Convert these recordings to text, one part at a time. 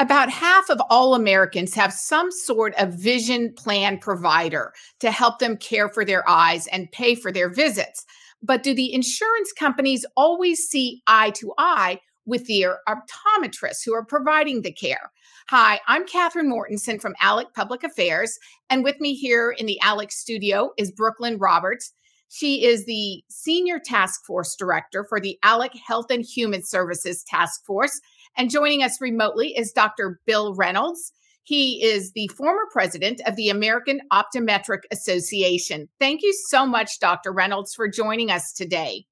About half of all Americans have some sort of vision plan provider to help them care for their eyes and pay for their visits. But do the insurance companies always see eye to eye with their er, optometrists who are providing the care? Hi, I'm Catherine Mortensen from ALEC Public Affairs, and with me here in the ALEC studio is Brooklyn Roberts. She is the Senior Task Force Director for the ALEC Health and Human Services Task Force and joining us remotely is Dr. Bill Reynolds. He is the former president of the American Optometric Association. Thank you so much, Dr. Reynolds, for joining us today.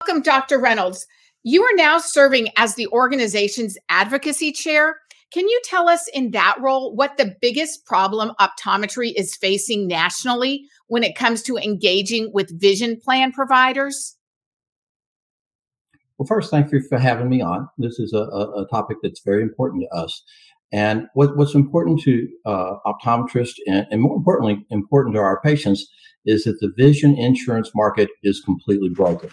Welcome, Dr. Reynolds. You are now serving as the organization's advocacy chair. Can you tell us in that role what the biggest problem optometry is facing nationally when it comes to engaging with vision plan providers? Well, first, thank you for having me on. This is a, a, topic that's very important to us. And what, what's important to uh, optometrists and, and, more importantly, important to our patients is that the vision insurance market is completely broken.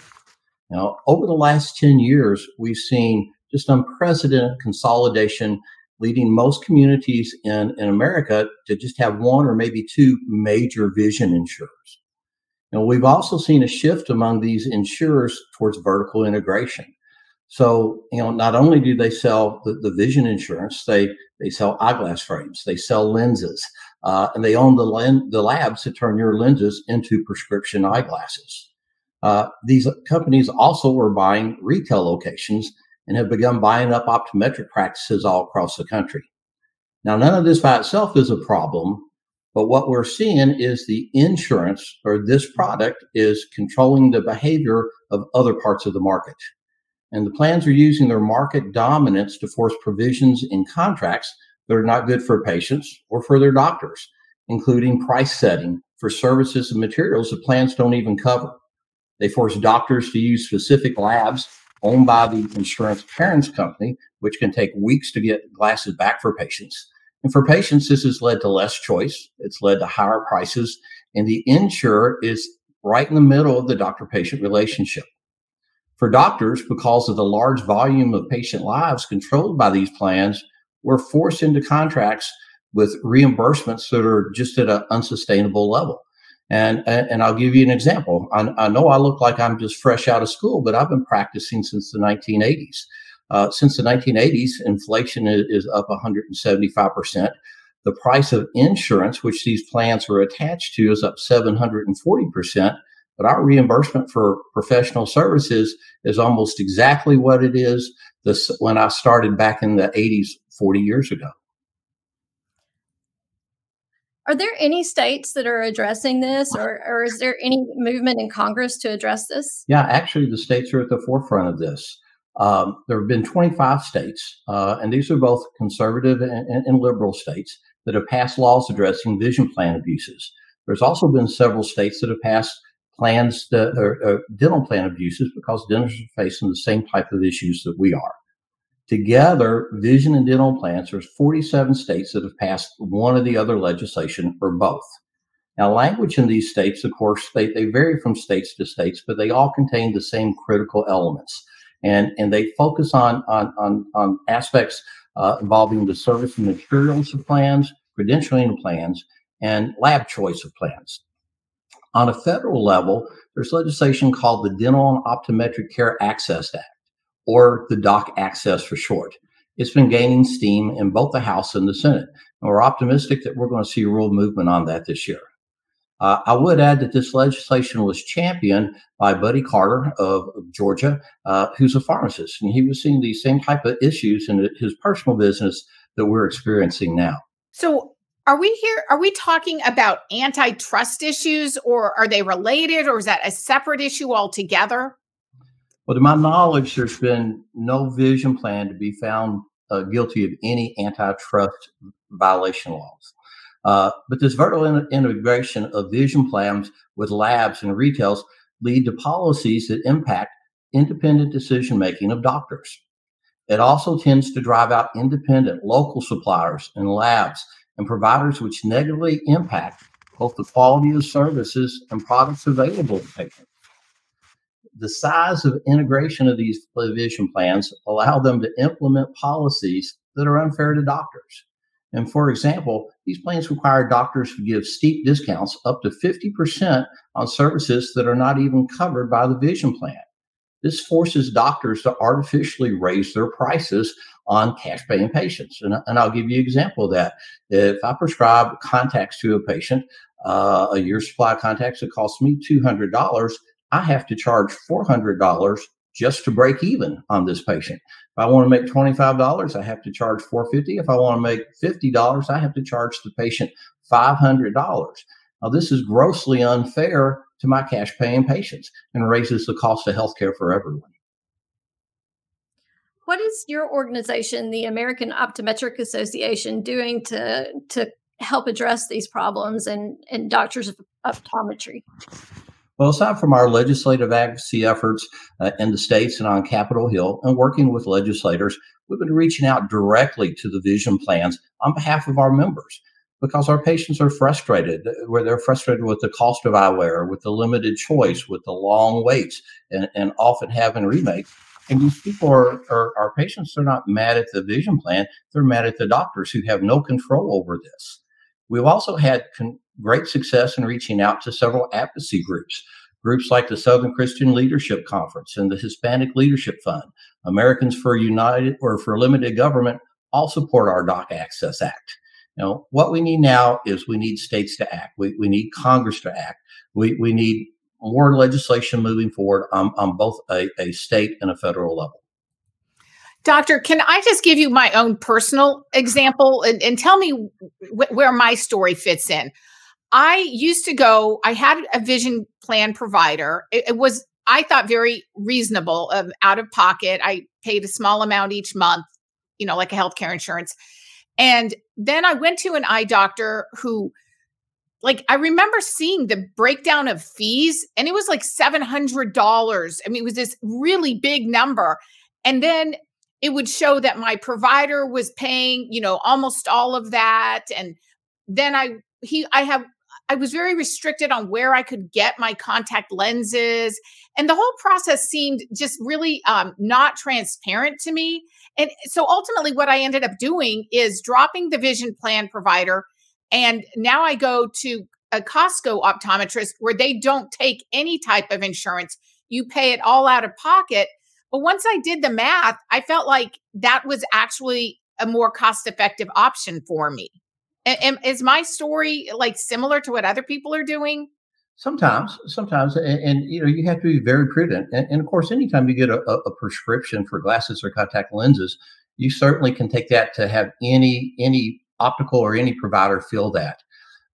Now, over the last 10 years, we've seen just unprecedented consolidation, leading most communities in, in America to just have one or maybe two major vision insurers. Now, we've also seen a shift among these insurers towards vertical integration. So, you know, not only do they sell the, the vision insurance, they they sell eyeglass frames, they sell lenses, uh, and they own the len- the labs to turn your lenses into prescription eyeglasses. Uh, these companies also are buying retail locations and have begun buying up optometric practices all across the country. Now, none of this by itself is a problem, but what we're seeing is the insurance or this product is controlling the behavior of other parts of the market. And the plans are using their market dominance to force provisions in contracts that are not good for patients or for their doctors, including price setting for services and materials that plans don't even cover. They force doctors to use specific labs owned by the insurance parents company, which can take weeks to get glasses back for patients. And for patients, this has led to less choice. It's led to higher prices. And the insurer is right in the middle of the doctor patient relationship. For doctors, because of the large volume of patient lives controlled by these plans, we're forced into contracts with reimbursements that are just at an unsustainable level. And, and I'll give you an example. I, I know I look like I'm just fresh out of school, but I've been practicing since the 1980s. Uh, since the 1980s, inflation is, is up 175%. The price of insurance, which these plans are attached to, is up 740%. But our reimbursement for professional services is almost exactly what it is this, when I started back in the 80s, 40 years ago. Are there any states that are addressing this, or, or is there any movement in Congress to address this? Yeah, actually, the states are at the forefront of this. Um, there have been 25 states, uh, and these are both conservative and, and, and, liberal states that have passed laws addressing vision plan abuses. There's also been several states that have passed plans that are, dental plan abuses because dentists are facing the same type of issues that we are. Together, vision and dental plans, there's 47 states that have passed one or the other legislation or both. Now, language in these states, of course, they, they vary from states to states, but they all contain the same critical elements and and they focus on on on, on aspects uh, involving the service and materials of plans, credentialing plans, and lab choice of plans. On a federal level, there's legislation called the Dental and Optometric Care Access Act, or the DOC Access for short. It's been gaining steam in both the House and the Senate. And we're optimistic that we're going to see a real movement on that this year. Uh, I would add that this legislation was championed by Buddy Carter of, Georgia, uh, who's a pharmacist, and he was seeing these same type of issues in his personal business that we're experiencing now. So, are we here? Are we talking about antitrust issues, or are they related, or is that a separate issue altogether? Well, to my knowledge, there's been no vision plan to be found uh, guilty of any antitrust violation laws. Uh, but this vertical in- integration of vision plans with labs and retails lead to policies that impact independent decision making of doctors. It also tends to drive out independent local suppliers and labs and providers, which negatively impact both the quality of services and products available to patients. The size of integration of these vision plans allow them to implement policies that are unfair to doctors. And for example, these plans require doctors to give steep discounts up to 50% on services that are not even covered by the vision plan. This forces doctors to artificially raise their prices on cash paying patients. And, and I'll give you an example of that. If I prescribe contacts to a patient, uh, a year supply of contacts that costs me $200, I have to charge $400 just to break even on this patient. If I want to make $25, I have to charge 450. If I want to make $50, I have to charge the patient $500. Now, this is grossly unfair to my cash paying patients and raises the cost of healthcare for everyone. What is your organization, the American Optometric Association, doing to to help address these problems and, and doctors of optometry? Well, aside from our legislative advocacy efforts uh, in the states and on Capitol Hill and working with legislators, we've been reaching out directly to the vision plans on behalf of our members because our patients are frustrated, where they're frustrated with the cost of eyewear, with the limited choice, with the long waits, and, and often having remakes. And these people are, are, our patients are not mad at the vision plan, they're mad at the doctors who have no control over this. We've also had con- great success in reaching out to several advocacy groups, groups like the Southern Christian Leadership Conference and the Hispanic Leadership Fund. Americans for United or for Limited Government all support our Doc Access Act. Now, what we need now is we need states to act. We, we need Congress to act. We, we need more legislation moving forward on, on both a, a state and a federal level. Doctor, can I just give you my own personal example and, and tell me wh- where my story fits in? I used to go, I had a vision plan provider. It, it was, I thought, very reasonable, um, out of pocket. I paid a small amount each month, you know, like a healthcare insurance. And then I went to an eye doctor who, like, I remember seeing the breakdown of fees, and it was like $700. I mean, it was this really big number. And then it would show that my provider was paying, you know, almost all of that. And then I, he, I have, I was very restricted on where I could get my contact lenses. And the whole process seemed just really um, not transparent to me. And so ultimately, what I ended up doing is dropping the vision plan provider. And now I go to a Costco optometrist where they don't take any type of insurance. You pay it all out of pocket. But once I did the math, I felt like that was actually a more cost effective option for me. And, is my story like similar to what other people are doing? Sometimes, sometimes, and, and, you know, you have to be very prudent. And, and of course, anytime you get a, a, prescription for glasses or contact lenses, you certainly can take that to have any any optical or any provider fill that.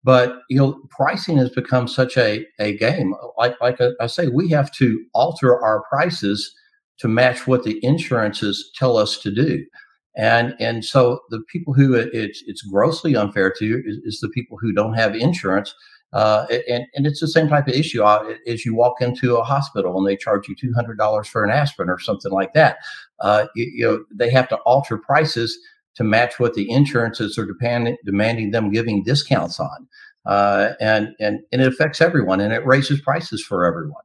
But you know, pricing has become such a a game. Like like uh, I say, we have to alter our prices to match what the insurances tell us to do. And and so the people who it's it's grossly unfair to is, is the people who don't have insurance. Uh, and, and it's the same type of issue uh, as you walk into a hospital and they charge you $200 for an aspirin or something like that. Uh, you, you, know, they have to alter prices to match what the insurances are depend, demanding them giving discounts on. Uh, and, and, and it affects everyone and it raises prices for everyone.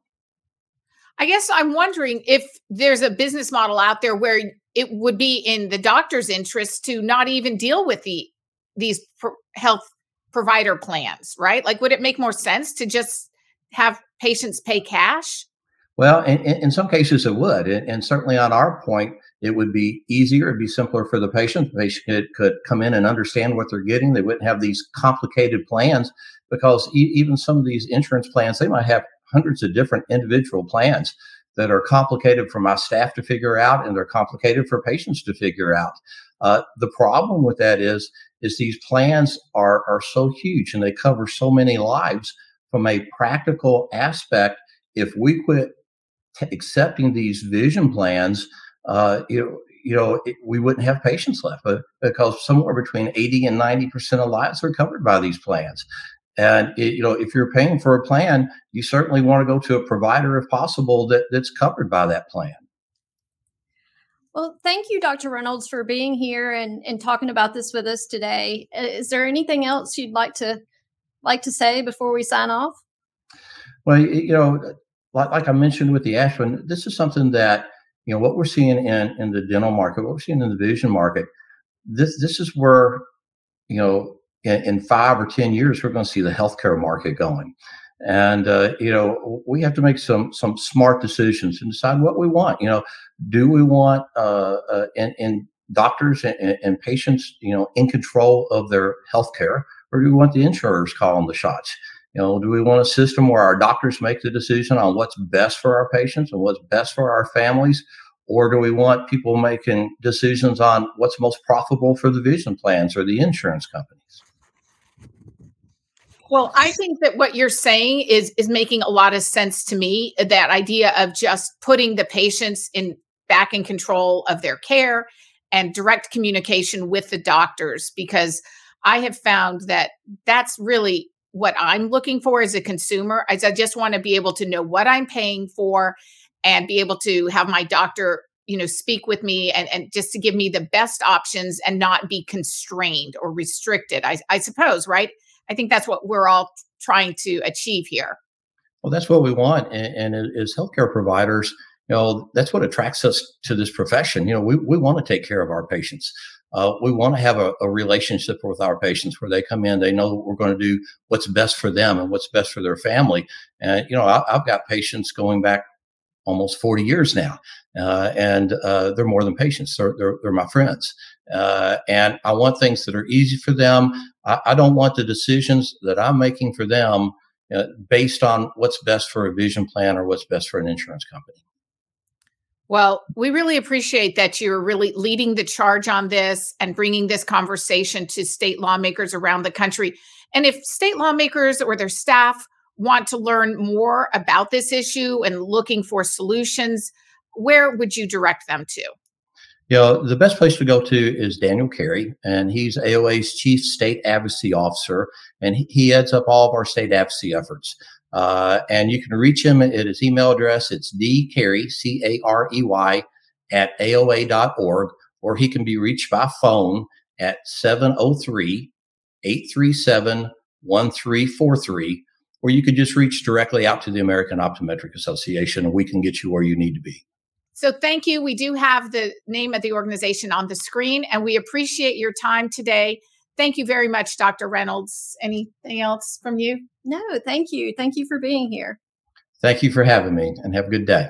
I guess I'm wondering if there's a business model out there where it would be in the doctor's interest to not even deal with the these pro- health provider plans, right? Like, would it make more sense to just have patients pay cash? Well, in, in some cases it would, and, and, certainly on our point, it would be easier. It'd be simpler for the patient. The patient could, could come in and understand what they're getting. They wouldn't have these complicated plans because e- even some of these insurance plans, they might have hundreds of different individual plans that are complicated for my staff to figure out and they're complicated for patients to figure out. Uh, the problem with that is, is these plans are, are so huge and they cover so many lives from a practical aspect. If we quit t- accepting these vision plans, uh, you know, you know, it, we wouldn't have patients left, but because somewhere between 80 and 90% of lives are covered by these plans. And it, you know, if you're paying for a plan, you certainly want to go to a provider if possible that, that's covered by that plan. Well, thank you, Dr. Reynolds, for being here and, and talking about this with us today. Is there anything else you'd like to like to say before we sign off? Well, you know, like, like I mentioned with the Ashwin, this is something that you know what we're seeing in in the dental market, what we're seeing in the vision market. This this is where you know in, in five or ten years we're going to see the healthcare market going, and uh, you know we have to make some some smart decisions and decide what we want. You know, do we want uh, uh doctors and, and, patients, you know, in control of their healthcare, or do we want the insurers calling the shots? You know, do we want a system where our doctors make the decision on what's best for our patients and what's best for our families? Or do we want people making decisions on what's most profitable for the vision plans or the insurance companies? Well, I think that what you're saying is is making a lot of sense to me. Uh, that idea of just putting the patients in back in control of their care and direct communication with the doctors because I have found that that's really what I'm looking for as a consumer. I just want to be able to know what I'm paying for and be able to have my doctor, you know, speak with me and, and just to give me the best options and not be constrained or restricted. I, I suppose, right? I think that's what we're all trying to achieve here. Well, that's what we want. And, and as healthcare providers, you know that's what attracts us to this profession you know we, we want to take care of our patients uh, we want to have a, a, relationship with our patients where they come in they know we're going to do what's best for them and what's best for their family and you know I, have got patients going back almost 40 years now uh, and uh, they're more than patients. They're, they're, they're my friends. Uh, and i want things that are easy for them. I, I don't want the decisions that i'm making for them uh, based on what's best for a vision plan or what's best for an insurance company. Well, we really appreciate that you're really leading the charge on this and bringing this conversation to state lawmakers around the country. And if state lawmakers or their staff want to learn more about this issue and looking for solutions, where would you direct them to? You know, the best place to go to is Daniel Carey, and he's AOA's chief state advocacy officer, and he heads up all of our state advocacy efforts. Uh, and you can reach him at his email address. It's dcarey, C A R E Y, at AOA.org, or he can be reached by phone at 703 837 1343, or you could just reach directly out to the American Optometric Association and we can get you where you need to be. So, thank you. We do have the name of the organization on the screen, and we appreciate your time today. Thank you very much, Dr. Reynolds. Anything else from you? No, thank you. Thank you for being here. Thank you for having me and have a good day.